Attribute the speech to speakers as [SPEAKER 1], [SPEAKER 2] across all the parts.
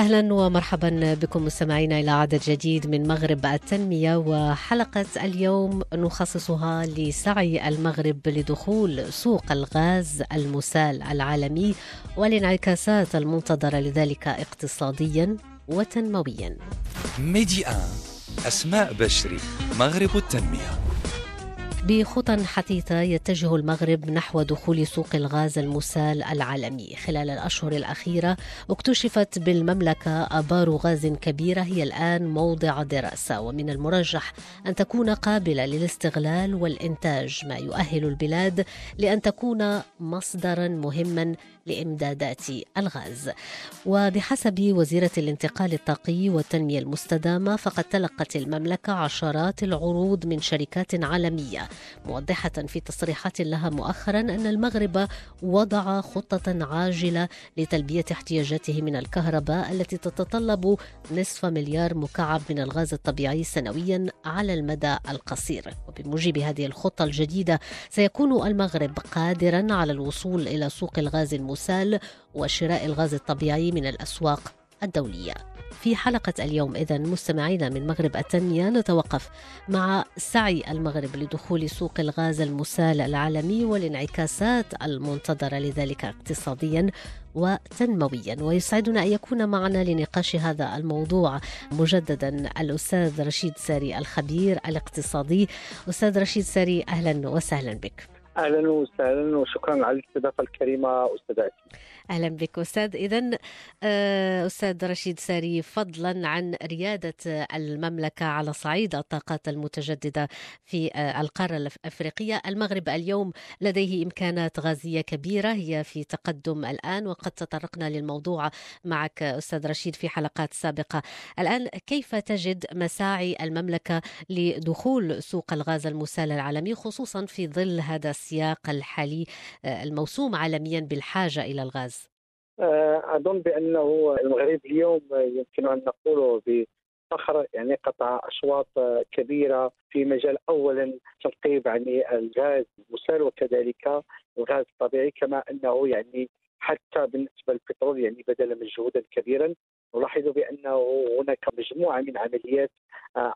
[SPEAKER 1] أهلا ومرحبا بكم مستمعينا إلى عدد جديد من مغرب التنمية وحلقة اليوم نخصصها لسعي المغرب لدخول سوق الغاز المسال العالمي والانعكاسات المنتظرة لذلك اقتصاديا وتنمويا.
[SPEAKER 2] ميدي أسماء بشري مغرب التنمية
[SPEAKER 1] بخطى حثيثة يتجه المغرب نحو دخول سوق الغاز المسال العالمي. خلال الأشهر الأخيرة اكتشفت بالمملكة آبار غاز كبيرة هي الآن موضع دراسة. ومن المرجح أن تكون قابلة للاستغلال والإنتاج ما يؤهل البلاد لأن تكون مصدرا مهما لإمدادات الغاز. وبحسب وزيرة الانتقال الطاقي والتنمية المستدامة فقد تلقت المملكة عشرات العروض من شركات عالمية. موضحة في تصريحات لها مؤخرا أن المغرب وضع خطة عاجلة لتلبية احتياجاته من الكهرباء التي تتطلب نصف مليار مكعب من الغاز الطبيعي سنويا على المدى القصير. وبموجب هذه الخطة الجديدة سيكون المغرب قادرا على الوصول إلى سوق الغاز المسال وشراء الغاز الطبيعي من الأسواق الدولية. في حلقة اليوم إذا مستمعينا من مغرب التنمية نتوقف مع سعي المغرب لدخول سوق الغاز المسال العالمي والانعكاسات المنتظرة لذلك اقتصاديا وتنمويا. ويسعدنا أن يكون معنا لنقاش هذا الموضوع مجددا الأستاذ رشيد ساري الخبير الاقتصادي. أستاذ رشيد ساري أهلا وسهلا بك.
[SPEAKER 3] أهلا وسهلا وشكرا على الاستضافة الكريمة استاذتي
[SPEAKER 1] أهلا بك أستاذ. اذا أستاذ رشيد ساري فضلا عن ريادة المملكة على صعيد الطاقات المتجددة في القارة الأفريقية. المغرب اليوم لديه إمكانات غازية كبيرة هي في تقدم الآن وقد تطرقنا للموضوع معك أستاذ رشيد في حلقات سابقة. الآن كيف تجد مساعي المملكة لدخول سوق الغاز المسال العالمي خصوصا في ظل هذا السياق الحالي الموسوم عالميا بالحاجة إلى الغاز؟
[SPEAKER 3] أظن بأنه المغرب اليوم يمكن أن نقول بفخر يعني قطع أشواط كبيرة في مجال اولا تنقيب يعني الغاز المسال وكذلك الغاز الطبيعي كما أنه يعني حتى بالنسبة للبترول يعني بذل مجهودا كبيرا. نلاحظ بأنه هناك مجموعة من عمليات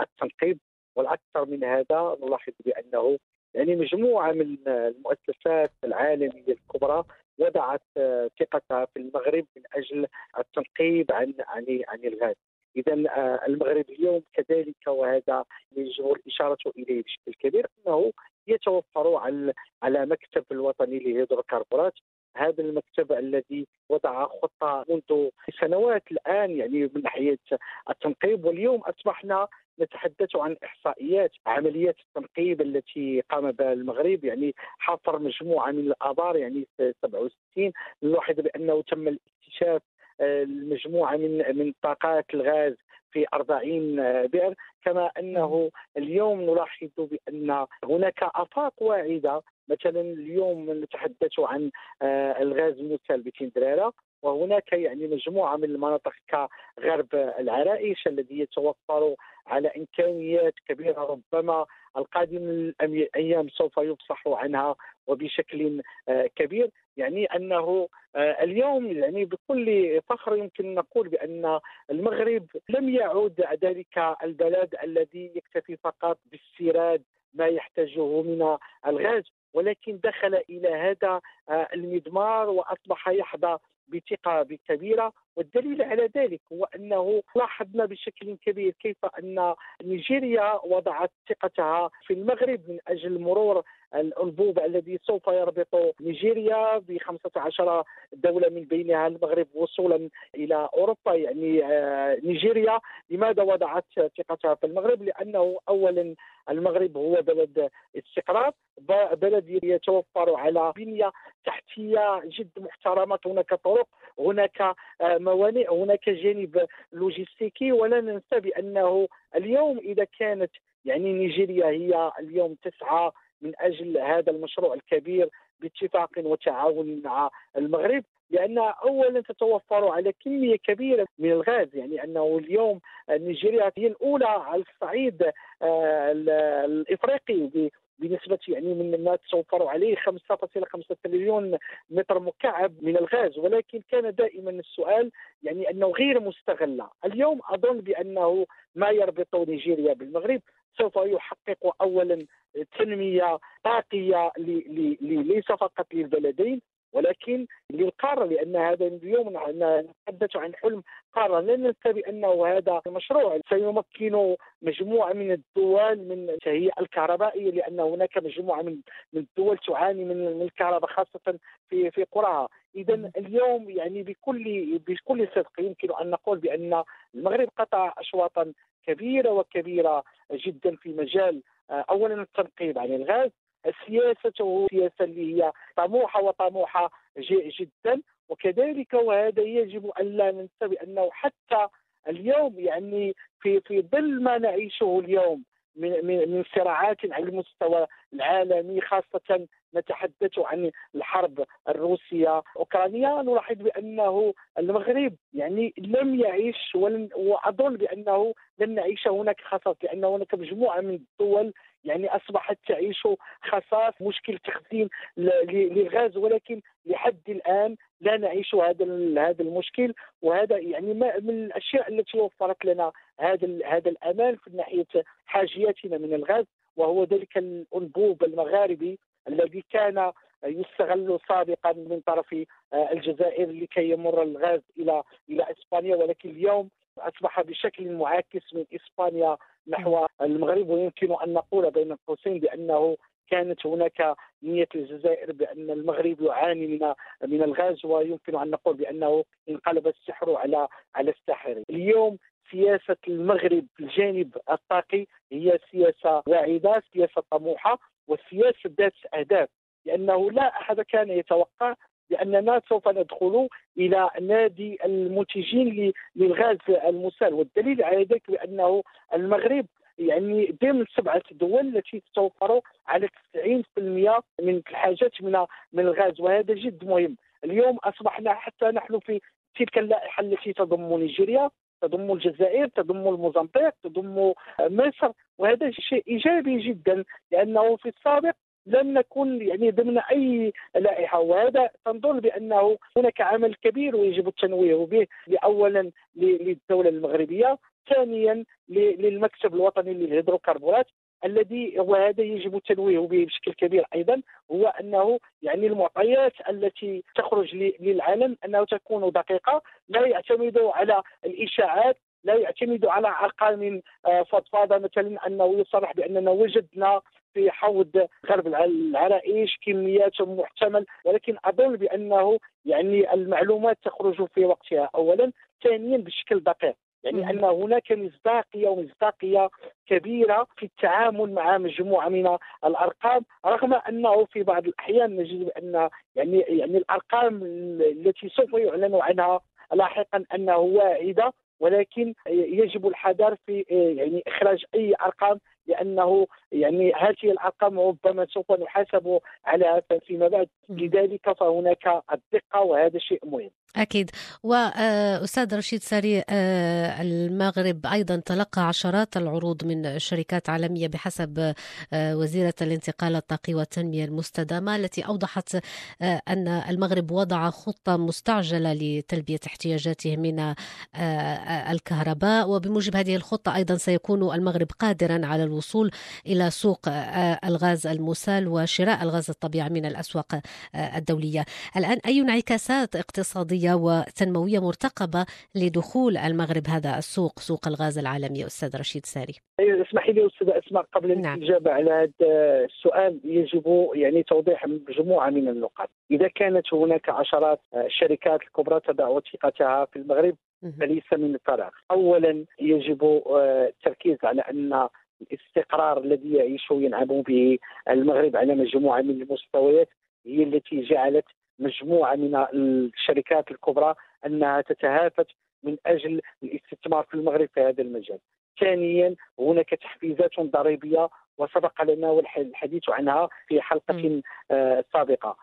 [SPEAKER 3] التنقيب والأكثر من هذا نلاحظ بأنه يعني مجموعة من المؤسسات العالمية الكبرى وضعت ثقتها في المغرب من أجل التنقيب عن عن عن الغاز. إذا المغرب اليوم كذلك وهذا يجب الاشاره إليه بشكل كبير أنه يتوفر على على مكتب الوطني للهيدروكربونات هذا المكتب الذي وضع خطة منذ سنوات الآن يعني من ناحية التنقيب واليوم أصبحنا نتحدث عن إحصائيات عمليات التنقيب التي قام بها المغرب يعني حفر مجموعة من الابار يعني 67 نلاحظ بأنه تم الاكتشاف المجموعة من من طاقات الغاز في 40 بئر. كما أنه اليوم نلاحظ بأن هناك آفاق واعدة. مثلا اليوم نتحدث عن الغاز المسال بتندرارة وهناك يعني مجموعة من المناطق كغرب العرائش الذي يتوفر على إمكانيات كبيرة ربما القادم الأيام سوف يفصح عنها وبشكل كبير. يعني أنه اليوم يعني بكل فخر يمكن نقول بأن المغرب لم يعد ذلك البلد الذي يكتفي فقط باستيراد ما يحتاجه من الغاز ولكن دخل إلى هذا المضمار وأصبح يحظى بثقة كبيرة. والدليل على ذلك هو أنه لاحظنا بشكل كبير كيف أن نيجيريا وضعت ثقتها في المغرب من أجل مرور الأنبوب الذي سوف يربط نيجيريا ب 15 دولة من بينها المغرب وصولا إلى أوروبا يعني نيجيريا لماذا وضعت ثقتها في المغرب؟ لأنه اولا المغرب هو بلد استقرار بلد يتوفر على بنية تحتية جد محترمة هناك طرق هناك موانئ هناك جانب لوجستيكي ولا ننسى بأنه اليوم إذا كانت يعني نيجيريا هي اليوم تسعى من أجل هذا المشروع الكبير باتفاق وتعاون مع المغرب لأن اولا تتوفر على كمية كبيرة من الغاز. يعني أنه اليوم نيجيريا هي الأولى على الصعيد آه، الإفريقي بنسبة يعني من ما توفر عليه 5.5 تريليون متر مكعب من الغاز. ولكن كان دائما السؤال يعني أنه غير مستغلة، اليوم أظن بأنه ما يربط نيجيريا بالمغرب. سوف يحقق اولا تنمية طاقيه ليس فقط للبلدين. ولكن للقاره لأن هذا اليوم نتحدث عن حلم قاره لا ننسى بانه هذا المشروع سيمكن مجموعة من الدول من التهيئه الكهربائية لأن هناك مجموعة من من الدول تعاني من الكهرباء خاصة في في قراها إذا اليوم يعني بكل بكل صدق يمكن أن نقول بأن المغرب قطع اشواطا كبيرة وكبيرة جدا في مجال آه، اولا التنقيب عن الغاز سياسته سياسه اللي هي طموحة وطموحة جدا. وكذلك وهذا يجب أن لا ننسى بأنه حتى اليوم يعني في في ظل ما نعيشه اليوم من من من صراعات على المستوى العالمي خاصة نتحدث عن الحرب الروسية. أوكرانيا نلاحظ بأنه المغرب يعني لم يعيش ولن وأظن بأنه لن نعيش هناك خصاص لأن هناك مجموعة من الدول يعني أصبحت تعيش خصاص مشكل تخزين للغاز ولكن لحد الآن لا نعيش هذا هذا المشكل. وهذا يعني ما من الأشياء التي وفرت لنا هذا هذا الامان في ناحية حاجياتنا من الغاز وهو ذلك الأنبوب المغاربي الذي كان يستغل سابقا من طرف الجزائر لكي يمر الغاز إلى إلى إسبانيا. ولكن اليوم أصبح بشكل معاكس من إسبانيا نحو المغرب ويمكن أن نقول بين قوسين بأنه كانت هناك نية الجزائر بأن المغرب يعاني من من الغاز ويمكن أن نقول بأنه انقلب السحر على على الساحر. اليوم سياسة المغرب في الجانب الطاقي هي سياسة واعدة سياسة طموحة وسياسة ذات أهداف لأنه لا أحد كان يتوقع باننا سوف ندخل إلى نادي المنتجين للغاز المسال. والدليل على ذلك بأنه المغرب يعني ضمن سبعة دول التي تتوفر على 90% من الحاجات من من الغاز. وهذا جد مهم. اليوم أصبحنا حتى نحن في تلك اللائحة التي تضم نيجيريا تضم الجزائر تضم الموزمبيق تضم مصر. وهذا شيء إيجابي جدا لأنه في السابق لم نكن يعني ضمن أي لائحة وهذا تنظر بأنه هناك عمل كبير ويجب التنويه به. اولا للدولة المغربية ثانيا للمكتب الوطني للهيدروكربورات الذي وهذا يجب التنويه به بشكل كبير أيضا هو أنه يعني المعطيات التي تخرج للعالم انه تكون دقيقة لا يعتمد على الإشاعات لا يعتمد على ارقام آه، فضفاضة مثلا أنه يصرح بأننا وجدنا في حوض غرب العرائش كميات محتمل ولكن أظن بأنه يعني المعلومات تخرج في وقتها. اولا ثانيا بشكل دقيق. يعني أن هناك مصداقية ومصداقية كبيرة في التعامل مع مجموعة من الأرقام رغم أنه في بعض الأحيان نجد ان يعني يعني الأرقام التي سوف يعلن عنها لاحقا أنها واعدة. ولكن يجب الحذر في يعني إخراج أي أرقام لأنه يعني هذه الأرقام ربما سوف نحاسب عليها فيما بعد. لذلك فهناك الدقة وهذا شيء مهم.
[SPEAKER 1] أكيد. وأستاذ رشيد ساري آه، المغرب أيضا تلقى عشرات العروض من شركات عالمية بحسب آه، وزيرة الانتقال الطاقي والتنمية المستدامة التي أوضحت آه، أن المغرب وضع خطة مستعجلة لتلبية احتياجاته من الكهرباء. وبموجب هذه الخطة أيضا سيكون المغرب قادرا على الوصول إلى سوق الغاز المسال وشراء الغاز الطبيعي من الأسواق الدولية. الآن أي انعكاسات اقتصادية وتنموية مرتقبة لدخول المغرب هذا السوق سوق الغاز العالمي أستاذ رشيد ساري؟
[SPEAKER 3] أيوة، اسمحي لي أستاذ أسماء قبل نعم. الإجابة على هذا السؤال يجب يعني توضيح مجموعة من النقاط. إذا كانت هناك عشرات الشركات الكبرى تضع ثقتها في المغرب فليس من الفراغ. أولا يجب آه، التركيز على أن الاستقرار الذي يعيش وينعم به المغرب على مجموعة من المستويات هي التي جعلت مجموعة من الشركات الكبرى أنها تتهافت من أجل الاستثمار في المغرب في هذا المجال. ثانيا هناك تحفيزات ضريبية وسبق لنا الحديث عنها في حلقة آه، سابقة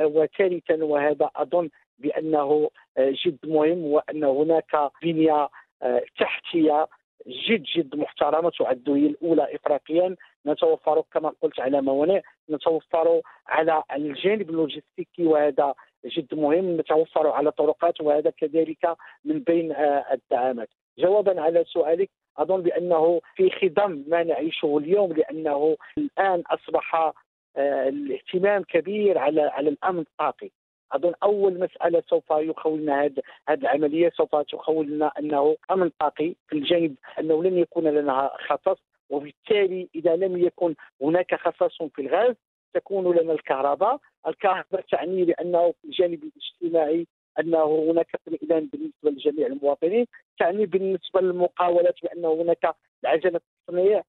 [SPEAKER 3] وثالثا وهذا أظن بأنه آه، جد مهم وأن هناك بنية آه، تحتية جد جد محترمة تعد هي الأولى افريقيا. نتوفر كما قلت على موانئ. نتوفر على الجانب اللوجستيكي وهذا جد مهم. نتوفر على طرقات وهذا كذلك من بين الدعامات. جوابا على سؤالك أظن بأنه في خضم ما نعيشه اليوم لأنه الآن أصبح آه، الاهتمام كبير على على الأمن الطاقي. أظن أول مسألة سوف يخولنا هذه هذه العملية سوف تخولنا أنه امن طاقي في الجانب أنه لن يكون لنا خصص وبالتالي إذا لم يكن هناك خصص في الغاز تكون لنا الكهرباء، الكهرباء تعني بانه في الجانب الاجتماعي أنه هناك اطمئنان بالنسبة لجميع المواطنين تعني بالنسبة للمقاولات بان هناك العجلة التصنيع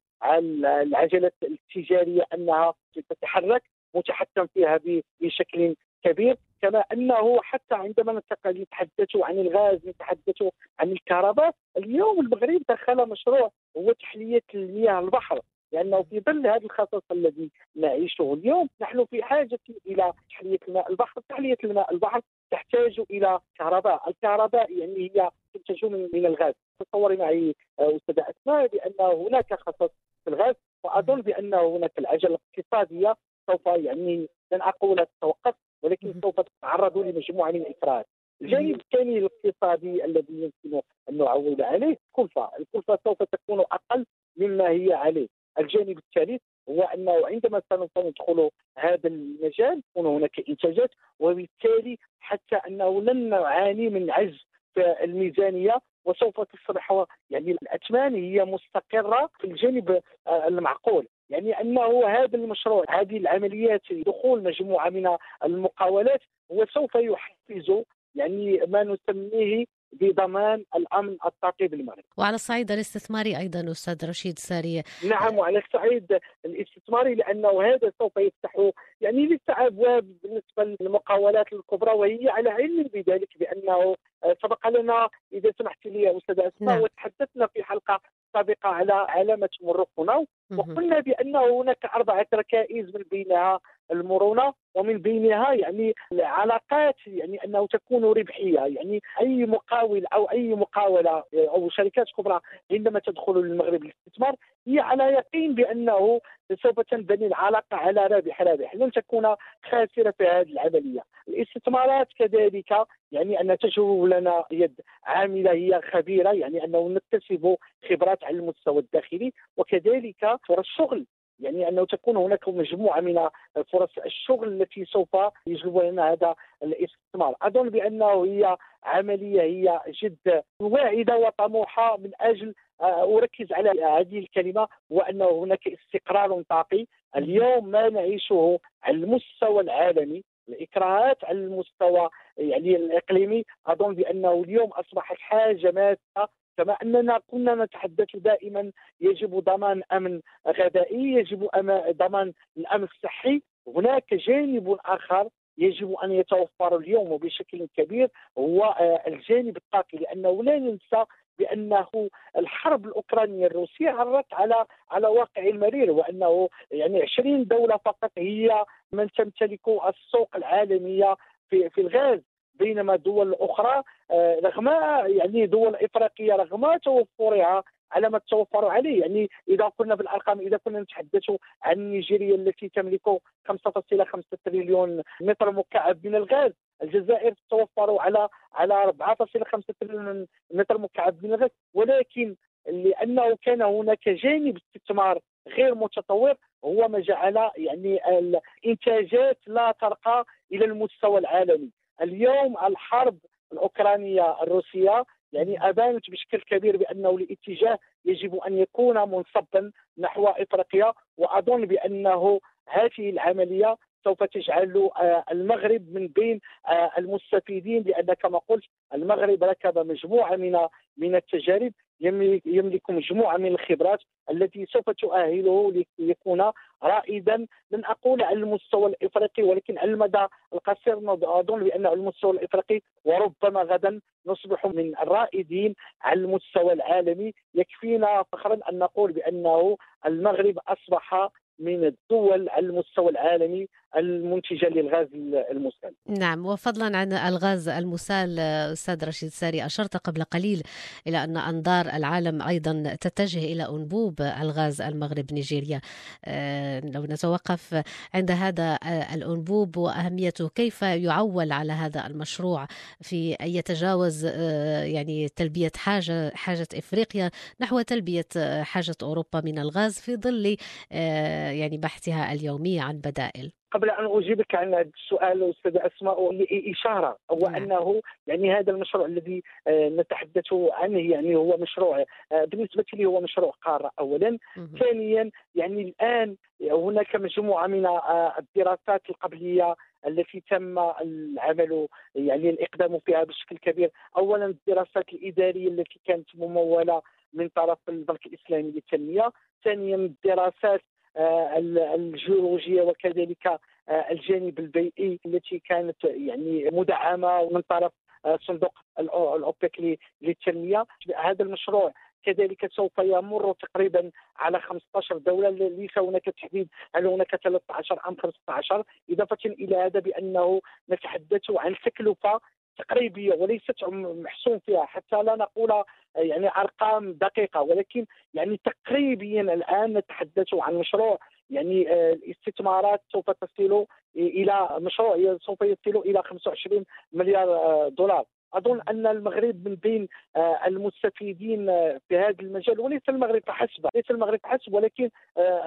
[SPEAKER 3] العجلة التجارية أنها تتحرك متحكم فيها بشكل كبير كما أنه حتى عندما نتحدث عن الغاز نتحدث عن الكهرباء اليوم المغرب دخل مشروع هو تحلية المياه البحر لأنه في ظل هذا الخصص الذي نعيشه اليوم نحن في حاجة إلى تحلية الماء البحر، تحلية الماء البحر تحتاج إلى كهرباء، الكهرباء يعني هي تنتج من الغاز، تصوري معي آه، أستاذة أسماء بأن هناك خصص في الغاز وأظن بأن هناك العجله الاقتصادية سوف يعني لن أقول تتوقف ولكن سوف تتعرض لمجموعة من الاكراهات. الجانب الثاني الاقتصادي الذي يمكن أن نعول عليه الكلفه، الكلفه سوف تكون أقل مما هي عليه. الجانب الثالث هو أنه عندما سندخل هذا المجال تكون هناك إنتاجات وبالتالي حتى أنه لن نعاني من عجز في الميزانية وسوف تصبح يعني الأثمان هي مستقرة في الجانب آه، المعقول يعني أنه هذا المشروع هذه العمليات دخول مجموعة من المقاولات هو سوف يحفز يعني ما نسميه بضمان الأمن الطاقي بالمغرب.
[SPEAKER 1] وعلى الصعيد الاستثماري أيضا أستاذ رشيد ساري.
[SPEAKER 3] نعم وعلى الصعيد الاستثماري لأنه هذا سوف يفتح يعني لسه ابواب بالنسبة للمقاولات الكبرى وهي على علم بذلك بأنه سبق لنا إذا سمحت لي أستاذ أسماء نعم. وتحدثنا في حلقة سابقه على علامة مرقنا وقلنا بأن هناك أربعة ركائز من بينها المرونة ومن بينها يعني علاقات يعني أنه تكون ربحية. يعني أي مقاول أو أي مقاولة أو شركات كبرى عندما تدخل للمغرب للاستثمار هي على يقين بأنه سوف تنبني العلاقة على رابح رابح. لن تكون خاسرة في هذه العملية. الاستثمارات كذلك يعني أن تجرب لنا يد عاملة هي خبيرة يعني أنه نكتسب خبرات على المستوى الداخلي وكذلك فرص شغل. يعني أنه تكون هناك مجموعة من فرص الشغل التي سوف يجلب لنا هذا الاستثمار، أظن بأنه هي عملية هي جد واعدة وطموحة من أجل آه، أركز على هذه الكلمة وأنه هناك استقرار طاقي، اليوم ما نعيشه على المستوى العالمي الإكراهات على المستوى يعني الإقليمي. أظن بأنه اليوم أصبحت حاجة ماسه كما أننا كنا نتحدث دائما يجب ضمان أمن غذائي يجب ضمان الأمن الصحي. هناك جانب آخر يجب أن يتوفر اليوم وبشكل كبير هو آه، الجانب الطاقي لأنه لا ننسى بأنه الحرب الأوكرانية الروسية عرت على على واقع المرير وأنه يعني 20 دولة فقط هي من تمتلك السوق العالمية في في الغاز. بينما دول أخرى آه، رغم يعني دول إفريقية رغم توفرها على ما تتوفر عليه. يعني إذا قلنا بالأرقام إذا كنا نتحدث عن نيجيريا التي تملك 5.5 تريليون متر مكعب من الغاز الجزائر تتوفر على على 4.5 تريليون متر مكعب من الغاز. ولكن لأنه كان هناك جانب استثمار غير متطور هو ما جعل يعني الإنتاجات لا ترقى إلى المستوى العالمي. اليوم الحرب الأوكرانية الروسية يعني أبانت بشكل كبير بأنه الاتجاه يجب أن يكون منصبا نحو إفريقيا وأظن بأنه هذه العملية سوف تجعل آه، المغرب من بين آه، المستفيدين لأن كما قلت المغرب ركب مجموعة من من التجارب يملك, مجموعة من الخبرات التي سوف تؤهله ليكون رائدا. لن أقول على المستوى الإفريقي ولكن على المدى القصير اظن بأن على المستوى الإفريقي وربما غدا نصبح من الرائدين على المستوى العالمي. يكفينا فخرا أن نقول بأنه المغرب أصبح من الدول على المستوى العالمي المنتجة للغاز المسال.
[SPEAKER 1] نعم وفضلا عن الغاز المسال أستاذ رشيد ساري أشرت قبل قليل إلى أن أنظار العالم أيضا تتجه إلى أنبوب الغاز المغرب نيجيريا آه، لو نتوقف عند هذا الأنبوب وأهميته كيف يعول على هذا المشروع في أن يتجاوز آه، يعني تلبية حاجة حاجة إفريقيا نحو تلبية حاجة أوروبا من الغاز في ظل آه، يعني بحثها اليومي عن بدائل
[SPEAKER 3] قبل أن أجيبك عن هذا السؤال أستاذ أسماء إشارة هو. أنه يعني هذا المشروع الذي آه، نتحدث عنه يعني هو مشروع آه، بالنسبة لي هو مشروع قارة اولا. ثانيا يعني الآن هناك مجموعة من آه، الدراسات القبلية التي تم العمل يعني الإقدام فيها بشكل كبير. اولا الدراسات الإدارية التي كانت ممولة من طرف البنك الإسلامي للتنمية. ثانيا الدراسات الجيولوجية وكذلك آه، الجانب البيئي التي كانت يعني مدعمة من طرف آه، صندوق الأوبك للتنمية. هذا المشروع كذلك سوف يمر تقريبا على 15 دولة ليس هناك تحديد هل هناك 13 أم 15 إضافة إلى هذا بأنه نتحدث عن تكلفه تقريبية وليست محسوم فيها. حتى لا نقول يعني أرقام دقيقة ولكن يعني تقريبيا الآن نتحدث عن مشروع يعني آه، الاستثمارات سوف تصل إلى مشروع سوف يصل إلى 25 مليار آه، دولار. أظن أن المغرب من بين آه، المستفيدين في هذا المجال وليس المغرب فحسب ليس المغرب فحسب ولكن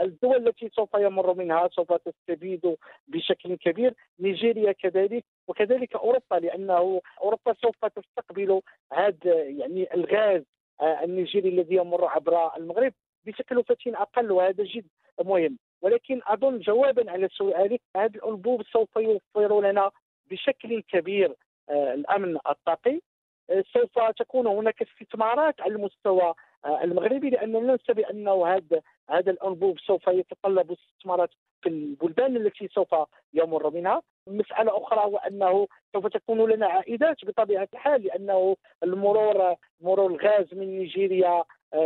[SPEAKER 3] الدول التي سوف يمر منها سوف تستفيد بشكل كبير نيجيريا كذلك وكذلك أوروبا لأنه أوروبا سوف تستقبل هذا يعني الغاز النيجيري الذي يمر عبر المغرب بتكلفه أقل وهذا جد مهم. ولكن أظن جوابا على سؤالك هذا الأنبوب سوف يوفر لنا بشكل كبير. آه، الأمن الطاقي آه، سوف تكون هناك استثمارات على المستوى آه، المغربي لاننا ننسى بانه هذا هذا الأنبوب سوف يتطلب استثمارات في البلدان التي سوف يمر منها. مسألة أخرى هو أنه سوف تكون لنا عائدات بطبيعة الحال لأنه المرور مرور الغاز من نيجيريا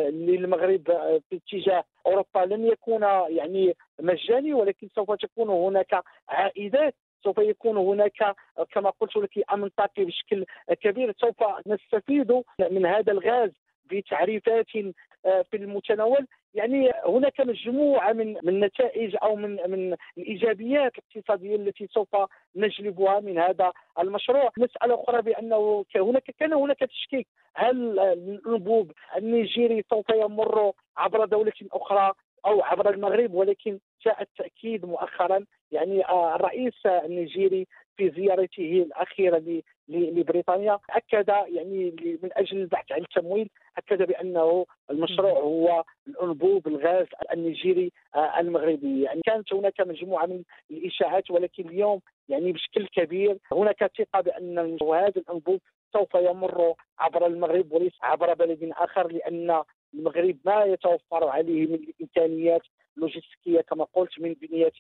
[SPEAKER 3] للمغرب في اتجاه أوروبا لن يكون يعني مجاني ولكن سوف تكون هناك عائدات سوف يكون هناك كما قلت لك أمن طاقي بشكل كبير. سوف نستفيد من هذا الغاز بتعريفات آه، في المتناول يعني هناك مجموعة من من النتائج أو من من الإيجابيات الاقتصادية التي سوف نجلبها من هذا المشروع، مسألة أخرى بأنه هناك كان هناك تشكيك. هل الانبوب النيجيري سوف يمر عبر دولة أخرى أو عبر المغرب؟ ولكن جاء التأكيد مؤخرا يعني آه، الرئيس النيجيري في زيارته الأخيرة لبريطانيا أكد يعني من أجل البحث عن التمويل أكد بأنه المشروع هو الأنبوب الغاز النيجيري آه، المغربي. يعني كانت هناك مجموعة من الإشاعات ولكن اليوم يعني بشكل كبير هناك ثقة بأن هذا الأنبوب سوف يمر عبر المغرب وليس عبر بلد آخر لأن المغرب ما يتوفر عليه من الامكانيات اللوجستيكيه كما قلت من بنيات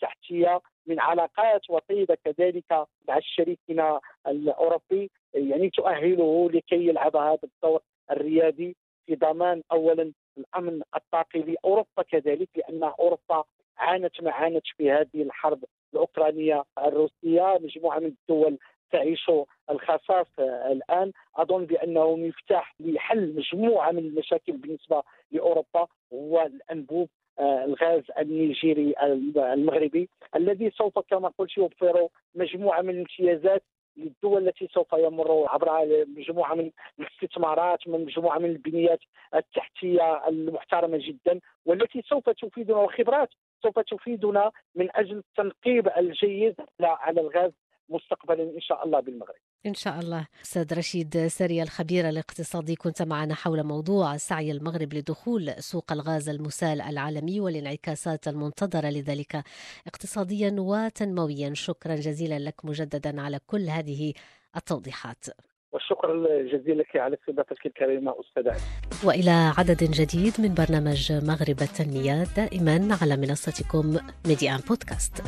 [SPEAKER 3] تحتية من علاقات وطيدة كذلك مع شريكنا الأوروبي. يعني تؤهله لكي يلعب هذا الدور الريادي في ضمان اولا الأمن الطاقي لأوروبا كذلك لأن أوروبا عانت ما عانت في هذه الحرب الأوكرانية الروسية. مجموعة من الدول تعيش الخصاص الآن. أظن بأنه مفتاح لحل مجموعة من المشاكل بالنسبة لأوروبا هو الانبوب الغاز النيجيري المغربي الذي سوف كما قلت يوفر مجموعة من الامتيازات للدول التي سوف يمر عبر مجموعة من الاستثمارات من مجموعة من البنيات التحتية المحترمة جدا والتي سوف تفيدنا وخبرات سوف تفيدنا من أجل التنقيب الجيد على الغاز مستقبلا إن شاء الله بالمغرب.
[SPEAKER 1] إن شاء الله. أستاذ رشيد سري الخبير الاقتصادي كنت معنا حول موضوع سعي المغرب لدخول سوق الغاز المسال العالمي والانعكاسات المنتظرة لذلك اقتصاديا وتنمويا. شكرا جزيلا لك مجددا على كل هذه التوضيحات.
[SPEAKER 3] والشكر الجزيل لك على استضافتك الكريمه أستاذ
[SPEAKER 1] وإلى عدد جديد من برنامج مغرب التنمية دائما على منصتكم ميديان بودكاست.